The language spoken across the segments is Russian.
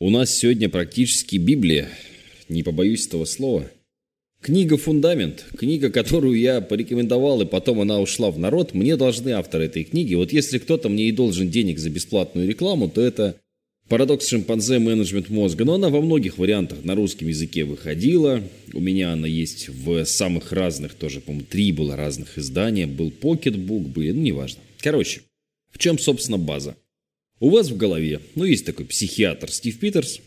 У нас сегодня практически Библия, не побоюсь этого слова. Книга «Фундамент», книга, которую я порекомендовал, и потом она ушла в народ. Мне должны авторы этой книги. Вот если кто-то мне и должен денег за бесплатную рекламу, то это «Парадокс шимпанзе. Менеджмент мозга». Но она во многих вариантах на русском языке выходила. У меня она есть в самых разных, тоже, по-моему, три было разных издания. Был покетбук, были, ну, неважно. Короче, в чем, собственно, база? У вас в голове, ну, есть такой психиатр Стив Питерс,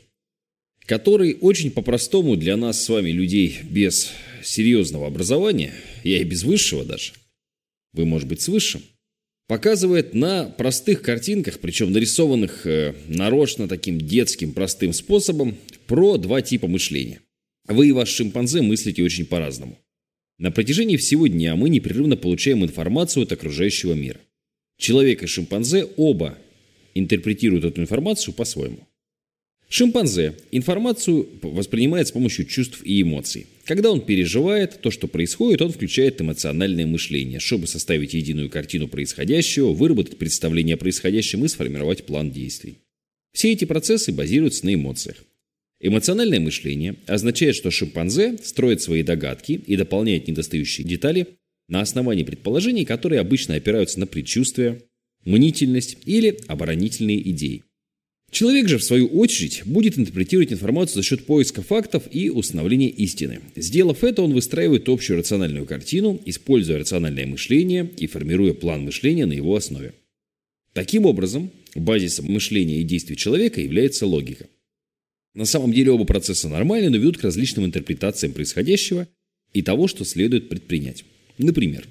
который очень по-простому для нас с вами, людей без серьезного образования, я и без высшего даже, вы, может быть, с высшим, показывает на простых картинках, причем нарисованных э, нарочно таким детским простым способом, про два типа мышления. Вы и ваш шимпанзе мыслите очень по-разному. На протяжении всего дня мы непрерывно получаем информацию от окружающего мира. Человек и шимпанзе оба интерпретируют эту информацию по-своему. Шимпанзе информацию воспринимает с помощью чувств и эмоций. Когда он переживает то, что происходит, он включает эмоциональное мышление, чтобы составить единую картину происходящего, выработать представление о происходящем и сформировать план действий. Все эти процессы базируются на эмоциях. Эмоциональное мышление означает, что шимпанзе строит свои догадки и дополняет недостающие детали на основании предположений, которые обычно опираются на предчувствия, мнительность или оборонительные идеи. Человек же, в свою очередь, будет интерпретировать информацию за счет поиска фактов и установления истины. Сделав это, он выстраивает общую рациональную картину, используя рациональное мышление и формируя план мышления на его основе. Таким образом, базисом мышления и действий человека является логика. На самом деле оба процесса нормальны, но ведут к различным интерпретациям происходящего и того, что следует предпринять. Например,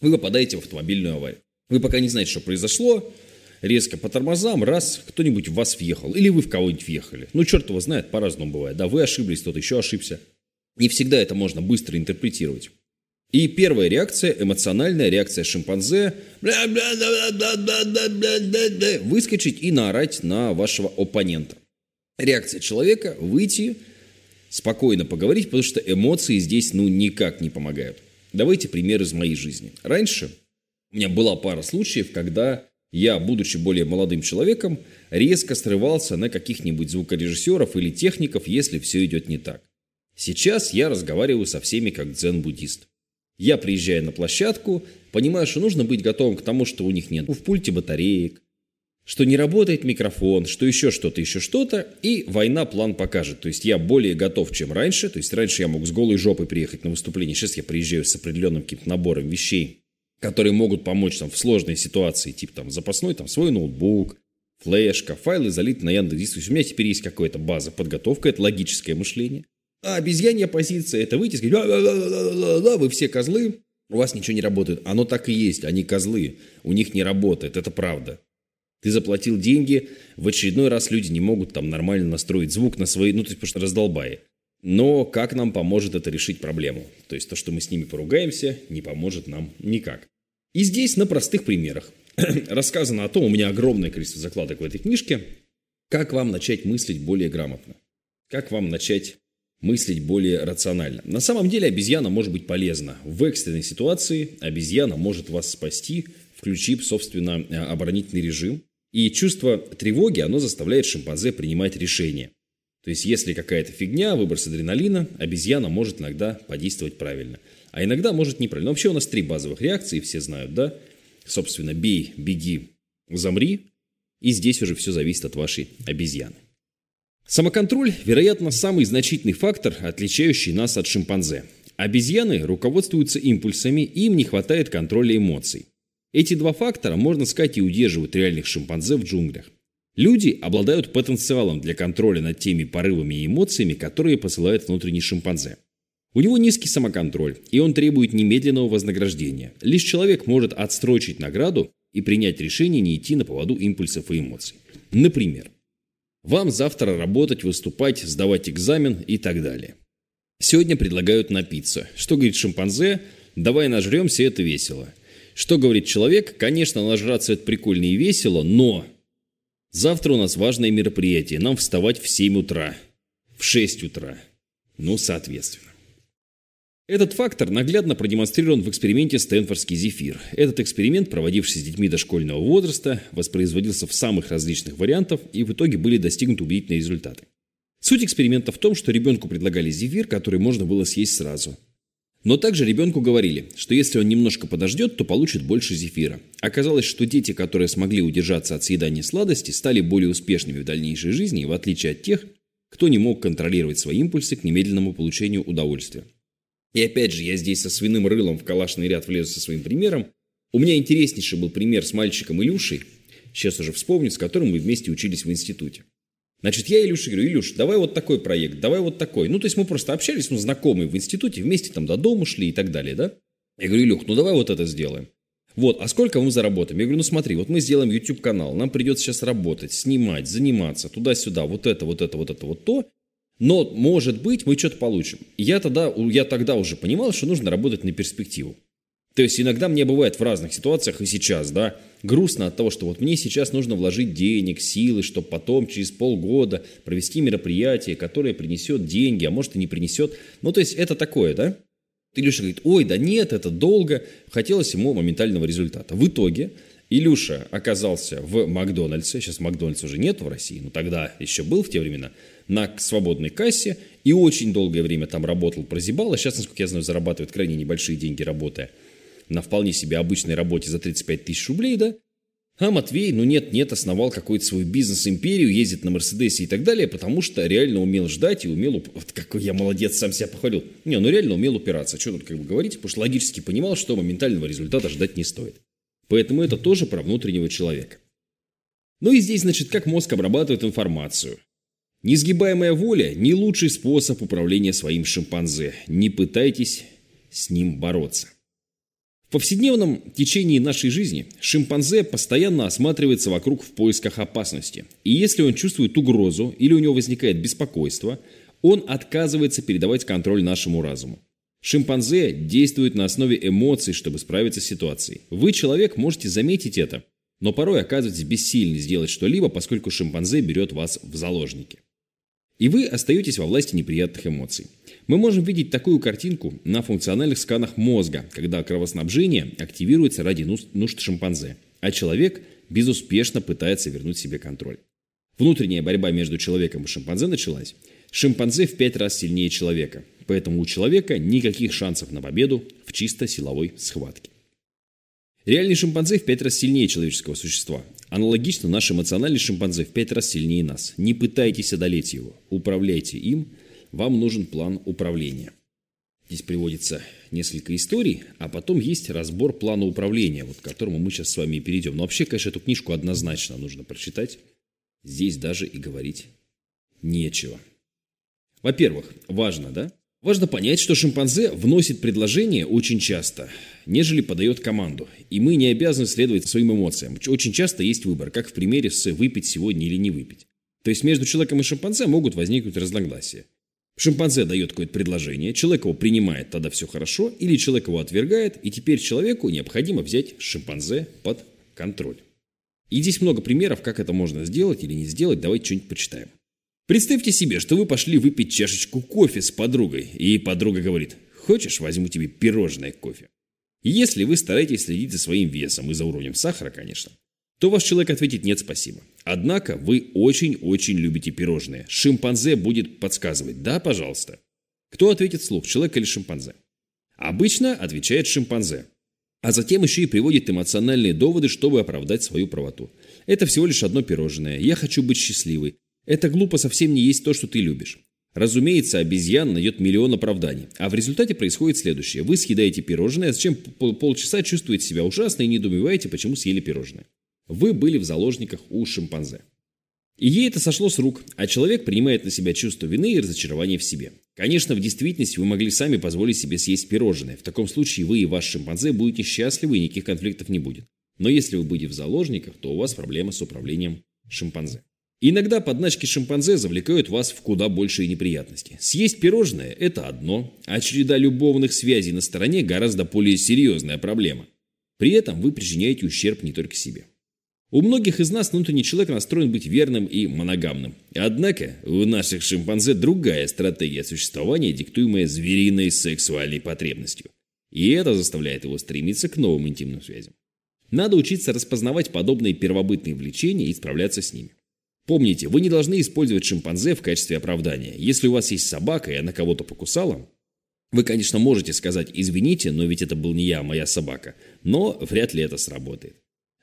вы попадаете в автомобильную аварию. Вы пока не знаете, что произошло, резко по тормозам, раз, кто-нибудь в вас въехал, или вы в кого-нибудь въехали. Ну, черт его знает, по-разному бывает. Да, вы ошиблись, кто-то еще ошибся. Не всегда это можно быстро интерпретировать. И первая реакция, эмоциональная реакция шимпанзе – выскочить и наорать на вашего оппонента. Реакция человека – выйти, спокойно поговорить, потому что эмоции здесь ну никак не помогают. Давайте пример из моей жизни. Раньше у меня была пара случаев, когда я, будучи более молодым человеком, резко срывался на каких-нибудь звукорежиссеров или техников, если все идет не так. Сейчас я разговариваю со всеми как дзен-буддист. Я приезжаю на площадку, понимаю, что нужно быть готовым к тому, что у них нет в пульте батареек, что не работает микрофон, что еще что-то, еще что-то, и война план покажет. То есть я более готов, чем раньше. То есть раньше я мог с голой жопой приехать на выступление, сейчас я приезжаю с определенным каким-то набором вещей, которые могут помочь там в сложной ситуации, типа там запасной, там свой ноутбук, флешка, файлы залиты на Яндекс.Диск. То есть у меня теперь есть какая-то база, подготовка, это логическое мышление. А обезьянья позиция – это выйти и сказать, да, вы все козлы, у вас ничего не работает. Оно так и есть, они козлы, у них не работает, это правда. Ты заплатил деньги, в очередной раз люди не могут там нормально настроить звук на свои, ну, то есть, потому что раздолбай. Но как нам поможет это решить проблему? То есть то, что мы с ними поругаемся, не поможет нам никак. И здесь на простых примерах рассказано о том, у меня огромное количество закладок в этой книжке, как вам начать мыслить более грамотно. Как вам начать мыслить более рационально. На самом деле обезьяна может быть полезна. В экстренной ситуации обезьяна может вас спасти, включив, собственно, оборонительный режим. И чувство тревоги, оно заставляет шимпанзе принимать решения. То есть, если какая-то фигня, выброс адреналина, обезьяна может иногда подействовать правильно. А иногда может неправильно. Но вообще у нас три базовых реакции, все знают, да? Собственно, бей, беги, замри. И здесь уже все зависит от вашей обезьяны. Самоконтроль, вероятно, самый значительный фактор, отличающий нас от шимпанзе. Обезьяны руководствуются импульсами, им не хватает контроля эмоций. Эти два фактора, можно сказать, и удерживают реальных шимпанзе в джунглях. Люди обладают потенциалом для контроля над теми порывами и эмоциями, которые посылает внутренний шимпанзе. У него низкий самоконтроль, и он требует немедленного вознаграждения. Лишь человек может отстрочить награду и принять решение не идти на поводу импульсов и эмоций. Например, вам завтра работать, выступать, сдавать экзамен и так далее. Сегодня предлагают напиться. Что говорит шимпанзе? Давай нажремся, это весело. Что говорит человек? Конечно, нажраться это прикольно и весело, но Завтра у нас важное мероприятие. Нам вставать в 7 утра. В 6 утра. Ну, соответственно. Этот фактор наглядно продемонстрирован в эксперименте «Стэнфордский зефир». Этот эксперимент, проводившийся с детьми дошкольного возраста, воспроизводился в самых различных вариантах и в итоге были достигнуты убедительные результаты. Суть эксперимента в том, что ребенку предлагали зефир, который можно было съесть сразу. Но также ребенку говорили, что если он немножко подождет, то получит больше зефира. Оказалось, что дети, которые смогли удержаться от съедания сладости, стали более успешными в дальнейшей жизни, в отличие от тех, кто не мог контролировать свои импульсы к немедленному получению удовольствия. И опять же, я здесь со свиным рылом в калашный ряд влезу со своим примером. У меня интереснейший был пример с мальчиком Илюшей, сейчас уже вспомню, с которым мы вместе учились в институте. Значит, я Илюше говорю, Илюш, давай вот такой проект, давай вот такой. Ну, то есть мы просто общались, ну, знакомые в институте, вместе там до дома шли и так далее, да? Я говорю, Илюх, ну давай вот это сделаем. Вот, а сколько мы заработаем? Я говорю, ну смотри, вот мы сделаем YouTube-канал, нам придется сейчас работать, снимать, заниматься, туда-сюда, вот это, вот это, вот это, вот то. Но, может быть, мы что-то получим. я тогда, я тогда уже понимал, что нужно работать на перспективу. То есть иногда мне бывает в разных ситуациях и сейчас, да, грустно от того, что вот мне сейчас нужно вложить денег, силы, чтобы потом через полгода провести мероприятие, которое принесет деньги, а может и не принесет. Ну, то есть это такое, да? Илюша говорит, ой, да нет, это долго. Хотелось ему моментального результата. В итоге Илюша оказался в Макдональдсе, сейчас Макдональдс уже нет в России, но тогда еще был в те времена, на свободной кассе и очень долгое время там работал, прозябал, а сейчас, насколько я знаю, зарабатывает крайне небольшие деньги, работая на вполне себе обычной работе за 35 тысяч рублей, да? А Матвей, ну нет-нет, основал какой-то свой бизнес-империю, ездит на Мерседесе и так далее, потому что реально умел ждать и умел... Вот какой я молодец, сам себя похвалил. Не, ну реально умел упираться. Что тут как бы говорить? Потому что логически понимал, что моментального результата ждать не стоит. Поэтому это тоже про внутреннего человека. Ну и здесь, значит, как мозг обрабатывает информацию. Несгибаемая воля – не лучший способ управления своим шимпанзе. Не пытайтесь с ним бороться. В повседневном течении нашей жизни шимпанзе постоянно осматривается вокруг в поисках опасности. И если он чувствует угрозу или у него возникает беспокойство, он отказывается передавать контроль нашему разуму. Шимпанзе действует на основе эмоций, чтобы справиться с ситуацией. Вы, человек, можете заметить это, но порой оказываетесь бессильны сделать что-либо, поскольку шимпанзе берет вас в заложники. И вы остаетесь во власти неприятных эмоций. Мы можем видеть такую картинку на функциональных сканах мозга, когда кровоснабжение активируется ради нужд шимпанзе, а человек безуспешно пытается вернуть себе контроль. Внутренняя борьба между человеком и шимпанзе началась. Шимпанзе в пять раз сильнее человека, поэтому у человека никаких шансов на победу в чисто силовой схватке. Реальный шимпанзе в пять раз сильнее человеческого существа. Аналогично наш эмоциональный шимпанзе в пять раз сильнее нас. Не пытайтесь одолеть его, управляйте им, вам нужен план управления. Здесь приводится несколько историй, а потом есть разбор плана управления, вот к которому мы сейчас с вами и перейдем. Но вообще, конечно, эту книжку однозначно нужно прочитать. Здесь даже и говорить нечего. Во-первых, важно, да? Важно понять, что шимпанзе вносит предложение очень часто, нежели подает команду. И мы не обязаны следовать своим эмоциям. Очень часто есть выбор, как в примере с выпить сегодня или не выпить. То есть между человеком и шимпанзе могут возникнуть разногласия. Шимпанзе дает какое-то предложение, человек его принимает, тогда все хорошо, или человек его отвергает, и теперь человеку необходимо взять шимпанзе под контроль. И здесь много примеров, как это можно сделать или не сделать, давайте что-нибудь почитаем. Представьте себе, что вы пошли выпить чашечку кофе с подругой, и подруга говорит, хочешь, возьму тебе пирожное кофе. Если вы стараетесь следить за своим весом и за уровнем сахара, конечно, то ваш человек ответит «нет, спасибо». Однако вы очень-очень любите пирожные. Шимпанзе будет подсказывать «да, пожалуйста». Кто ответит вслух, человек или шимпанзе? Обычно отвечает шимпанзе. А затем еще и приводит эмоциональные доводы, чтобы оправдать свою правоту. Это всего лишь одно пирожное. Я хочу быть счастливой. Это глупо совсем не есть то, что ты любишь. Разумеется, обезьян найдет миллион оправданий. А в результате происходит следующее. Вы съедаете пирожное, а зачем полчаса чувствуете себя ужасно и недоумеваете, почему съели пирожное. Вы были в заложниках у шимпанзе. И ей это сошло с рук, а человек принимает на себя чувство вины и разочарования в себе. Конечно, в действительности вы могли сами позволить себе съесть пирожное. В таком случае вы и ваш шимпанзе будете счастливы и никаких конфликтов не будет. Но если вы будете в заложниках, то у вас проблема с управлением шимпанзе. Иногда подначки шимпанзе завлекают вас в куда большие неприятности. Съесть пирожное – это одно, а череда любовных связей на стороне – гораздо более серьезная проблема. При этом вы причиняете ущерб не только себе. У многих из нас внутренний человек настроен быть верным и моногамным. Однако у наших шимпанзе другая стратегия существования, диктуемая звериной сексуальной потребностью. И это заставляет его стремиться к новым интимным связям. Надо учиться распознавать подобные первобытные влечения и справляться с ними. Помните, вы не должны использовать шимпанзе в качестве оправдания. Если у вас есть собака, и она кого-то покусала, вы, конечно, можете сказать «извините, но ведь это был не я, а моя собака», но вряд ли это сработает.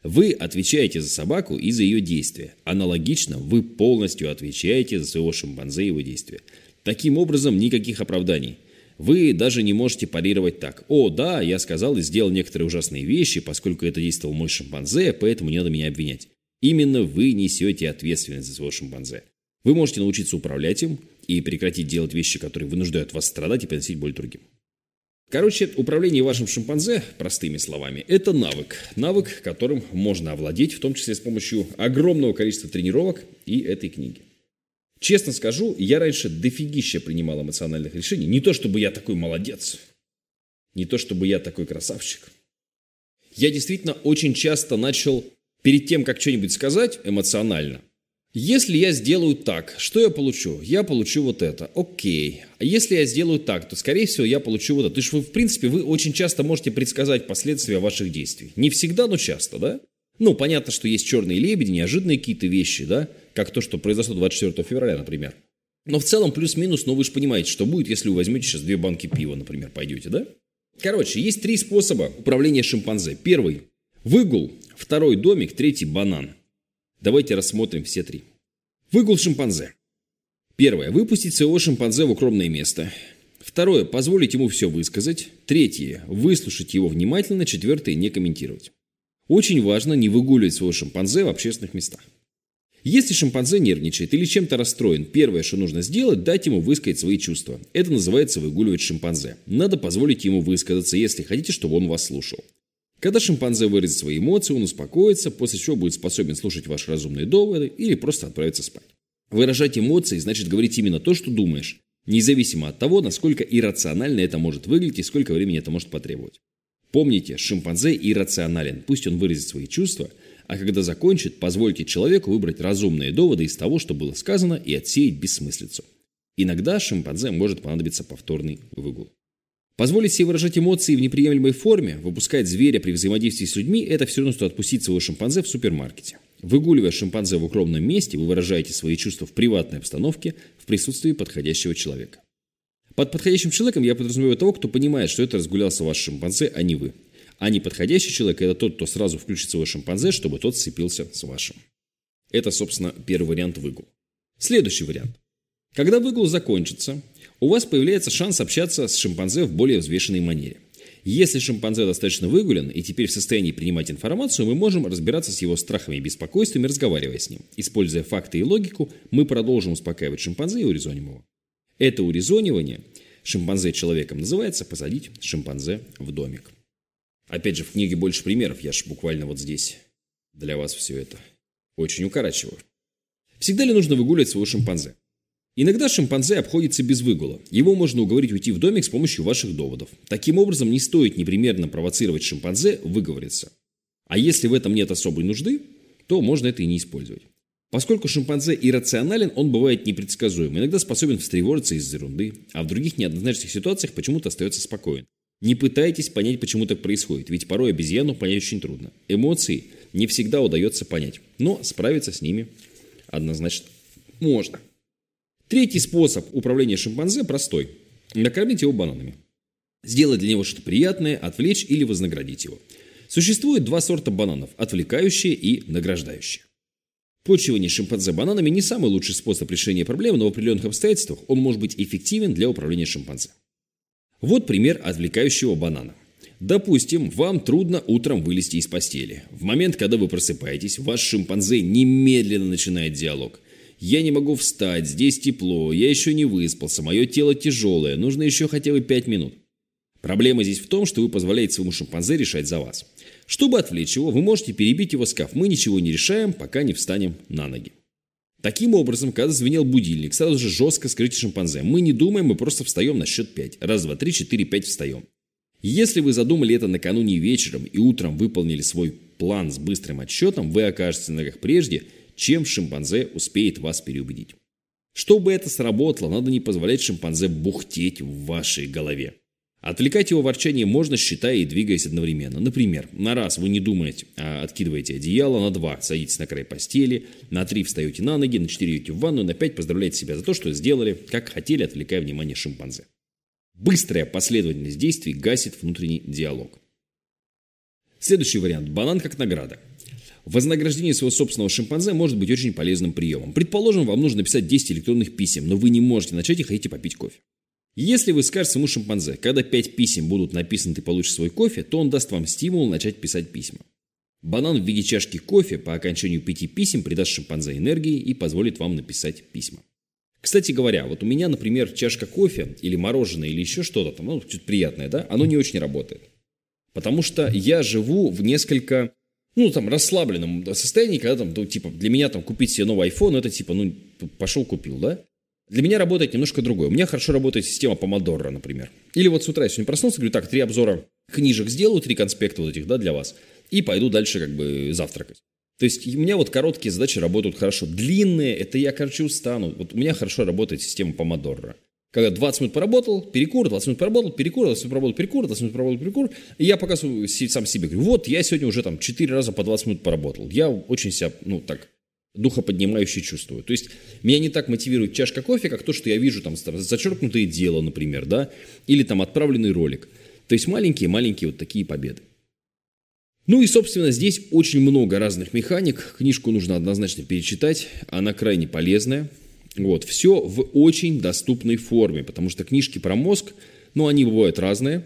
Вы отвечаете за собаку и за ее действия. Аналогично, вы полностью отвечаете за своего шимпанзе и его действия. Таким образом, никаких оправданий. Вы даже не можете парировать так. «О, да, я сказал и сделал некоторые ужасные вещи, поскольку это действовал мой шимпанзе, поэтому не надо меня обвинять». Именно вы несете ответственность за своего шимпанзе. Вы можете научиться управлять им и прекратить делать вещи, которые вынуждают вас страдать и приносить боль другим. Короче, управление вашим шимпанзе, простыми словами, это навык. Навык, которым можно овладеть, в том числе с помощью огромного количества тренировок и этой книги. Честно скажу, я раньше дофигища принимал эмоциональных решений. Не то, чтобы я такой молодец. Не то, чтобы я такой красавчик. Я действительно очень часто начал, перед тем, как что-нибудь сказать эмоционально – если я сделаю так, что я получу? Я получу вот это. Окей. А если я сделаю так, то, скорее всего, я получу вот это. То есть, вы, в принципе, вы очень часто можете предсказать последствия ваших действий. Не всегда, но часто, да? Ну, понятно, что есть черные лебеди, неожиданные какие-то вещи, да? Как то, что произошло 24 февраля, например. Но в целом плюс-минус, но вы же понимаете, что будет, если вы возьмете сейчас две банки пива, например, пойдете, да? Короче, есть три способа управления шимпанзе. Первый – выгул. Второй – домик. Третий – банан. Давайте рассмотрим все три. Выгул шимпанзе. Первое. Выпустить своего шимпанзе в укромное место. Второе. Позволить ему все высказать. Третье. Выслушать его внимательно. Четвертое. Не комментировать. Очень важно не выгуливать своего шимпанзе в общественных местах. Если шимпанзе нервничает или чем-то расстроен, первое, что нужно сделать, дать ему высказать свои чувства. Это называется выгуливать шимпанзе. Надо позволить ему высказаться, если хотите, чтобы он вас слушал. Когда шимпанзе выразит свои эмоции, он успокоится, после чего будет способен слушать ваши разумные доводы или просто отправиться спать. Выражать эмоции значит говорить именно то, что думаешь, независимо от того, насколько иррационально это может выглядеть и сколько времени это может потребовать. Помните, шимпанзе иррационален, пусть он выразит свои чувства, а когда закончит, позвольте человеку выбрать разумные доводы из того, что было сказано, и отсеять бессмыслицу. Иногда шимпанзе может понадобиться повторный выгул. Позволить себе выражать эмоции в неприемлемой форме, выпускать зверя при взаимодействии с людьми – это все равно, что отпустить своего шимпанзе в супермаркете. Выгуливая шимпанзе в укромном месте, вы выражаете свои чувства в приватной обстановке в присутствии подходящего человека. Под подходящим человеком я подразумеваю того, кто понимает, что это разгулялся ваш шимпанзе, а не вы. А неподходящий человек – это тот, кто сразу включит своего шимпанзе, чтобы тот сцепился с вашим. Это, собственно, первый вариант выгул. Следующий вариант. Когда выгул закончится, у вас появляется шанс общаться с шимпанзе в более взвешенной манере. Если шимпанзе достаточно выгулен и теперь в состоянии принимать информацию, мы можем разбираться с его страхами и беспокойствами, разговаривая с ним. Используя факты и логику, мы продолжим успокаивать шимпанзе и урезоним его. Это урезонивание шимпанзе человеком называется «посадить шимпанзе в домик». Опять же, в книге больше примеров, я же буквально вот здесь для вас все это очень укорачиваю. Всегда ли нужно выгуливать своего шимпанзе? Иногда шимпанзе обходится без выгула. Его можно уговорить уйти в домик с помощью ваших доводов. Таким образом, не стоит непримерно провоцировать шимпанзе выговориться. А если в этом нет особой нужды, то можно это и не использовать. Поскольку шимпанзе иррационален, он бывает непредсказуем. Иногда способен встревожиться из-за ерунды, а в других неоднозначных ситуациях почему-то остается спокоен. Не пытайтесь понять, почему так происходит, ведь порой обезьяну понять очень трудно. Эмоции не всегда удается понять, но справиться с ними однозначно можно. Третий способ управления шимпанзе простой. Накормить его бананами. Сделать для него что-то приятное, отвлечь или вознаградить его. Существует два сорта бананов – отвлекающие и награждающие. Почивание шимпанзе бананами не самый лучший способ решения проблемы, но в определенных обстоятельствах он может быть эффективен для управления шимпанзе. Вот пример отвлекающего банана. Допустим, вам трудно утром вылезти из постели. В момент, когда вы просыпаетесь, ваш шимпанзе немедленно начинает диалог. Я не могу встать, здесь тепло, я еще не выспался, мое тело тяжелое, нужно еще хотя бы 5 минут. Проблема здесь в том, что вы позволяете своему шимпанзе решать за вас. Чтобы отвлечь его, вы можете перебить его скаф. Мы ничего не решаем, пока не встанем на ноги. Таким образом, когда звенел будильник, сразу же жестко скажите шимпанзе. Мы не думаем, мы просто встаем на счет 5. Раз, два, три, четыре, пять встаем. Если вы задумали это накануне вечером и утром выполнили свой план с быстрым отсчетом, вы окажетесь на ногах прежде, чем шимпанзе успеет вас переубедить. Чтобы это сработало, надо не позволять шимпанзе бухтеть в вашей голове. Отвлекать его ворчание можно, считая и двигаясь одновременно. Например, на раз вы не думаете, а откидываете одеяло, на два садитесь на край постели, на три встаете на ноги, на четыре идете в ванну, на пять поздравляете себя за то, что сделали, как хотели, отвлекая внимание шимпанзе. Быстрая последовательность действий гасит внутренний диалог. Следующий вариант. Банан как награда. Вознаграждение своего собственного шимпанзе может быть очень полезным приемом. Предположим, вам нужно написать 10 электронных писем, но вы не можете начать и хотите попить кофе. Если вы скажете своему шимпанзе, когда 5 писем будут написаны, ты получишь свой кофе, то он даст вам стимул начать писать письма. Банан в виде чашки кофе по окончанию пяти писем придаст шимпанзе энергии и позволит вам написать письма. Кстати говоря, вот у меня, например, чашка кофе или мороженое или еще что-то там, ну, что-то приятное, да, оно не очень работает. Потому что я живу в несколько, ну, там, расслабленном состоянии, когда там, ну, типа, для меня там купить себе новый iPhone, это типа, ну, пошел купил, да? Для меня работает немножко другое. У меня хорошо работает система Помодоро, например. Или вот с утра я сегодня проснулся, говорю, так, три обзора книжек сделаю, три конспекта вот этих, да, для вас, и пойду дальше как бы завтракать. То есть у меня вот короткие задачи работают хорошо. Длинные, это я, короче, устану. Вот у меня хорошо работает система Помодоро. Когда 20 минут поработал, перекур, 20 минут поработал, перекур, 20 минут поработал, перекур, 20 минут поработал, перекур. И я показываю сам себе, говорю, вот, я сегодня уже там 4 раза по 20 минут поработал. Я очень себя, ну, так, духоподнимающе чувствую. То есть меня не так мотивирует чашка кофе, как то, что я вижу там зачеркнутое дело, например, да, или там отправленный ролик. То есть маленькие-маленькие вот такие победы. Ну и, собственно, здесь очень много разных механик. Книжку нужно однозначно перечитать. Она крайне полезная. Вот, все в очень доступной форме, потому что книжки про мозг, ну, они бывают разные.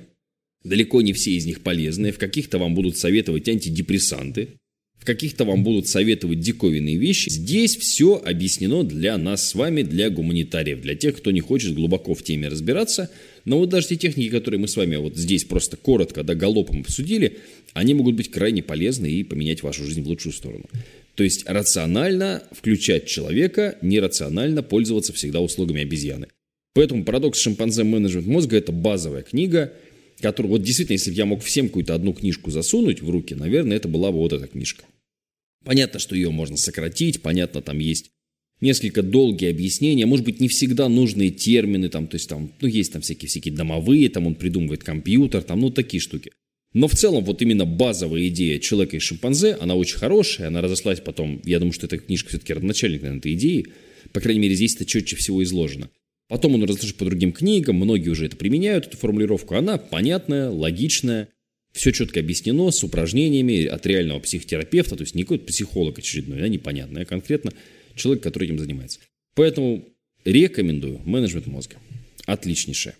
Далеко не все из них полезные. В каких-то вам будут советовать антидепрессанты в каких-то вам будут советовать диковинные вещи. Здесь все объяснено для нас с вами, для гуманитариев, для тех, кто не хочет глубоко в теме разбираться. Но вот даже те техники, которые мы с вами вот здесь просто коротко, да, галопом обсудили, они могут быть крайне полезны и поменять вашу жизнь в лучшую сторону. То есть рационально включать человека, нерационально пользоваться всегда услугами обезьяны. Поэтому парадокс шимпанзе менеджмент мозга – это базовая книга – который, вот действительно, если бы я мог всем какую-то одну книжку засунуть в руки, наверное, это была бы вот эта книжка. Понятно, что ее можно сократить, понятно, там есть несколько долгие объяснения, может быть, не всегда нужные термины, там, то есть там, ну, есть там всякие, всякие домовые, там он придумывает компьютер, там, ну, такие штуки. Но в целом вот именно базовая идея человека и шимпанзе, она очень хорошая, она разослась потом, я думаю, что эта книжка все-таки родоначальник, наверное, этой идеи, по крайней мере, здесь это четче всего изложено. Потом он разложит по другим книгам, многие уже это применяют, эту формулировку. Она понятная, логичная, все четко объяснено с упражнениями от реального психотерапевта, то есть не какой-то психолог очередной, а непонятный, а конкретно человек, который этим занимается. Поэтому рекомендую менеджмент мозга. Отличнейшее.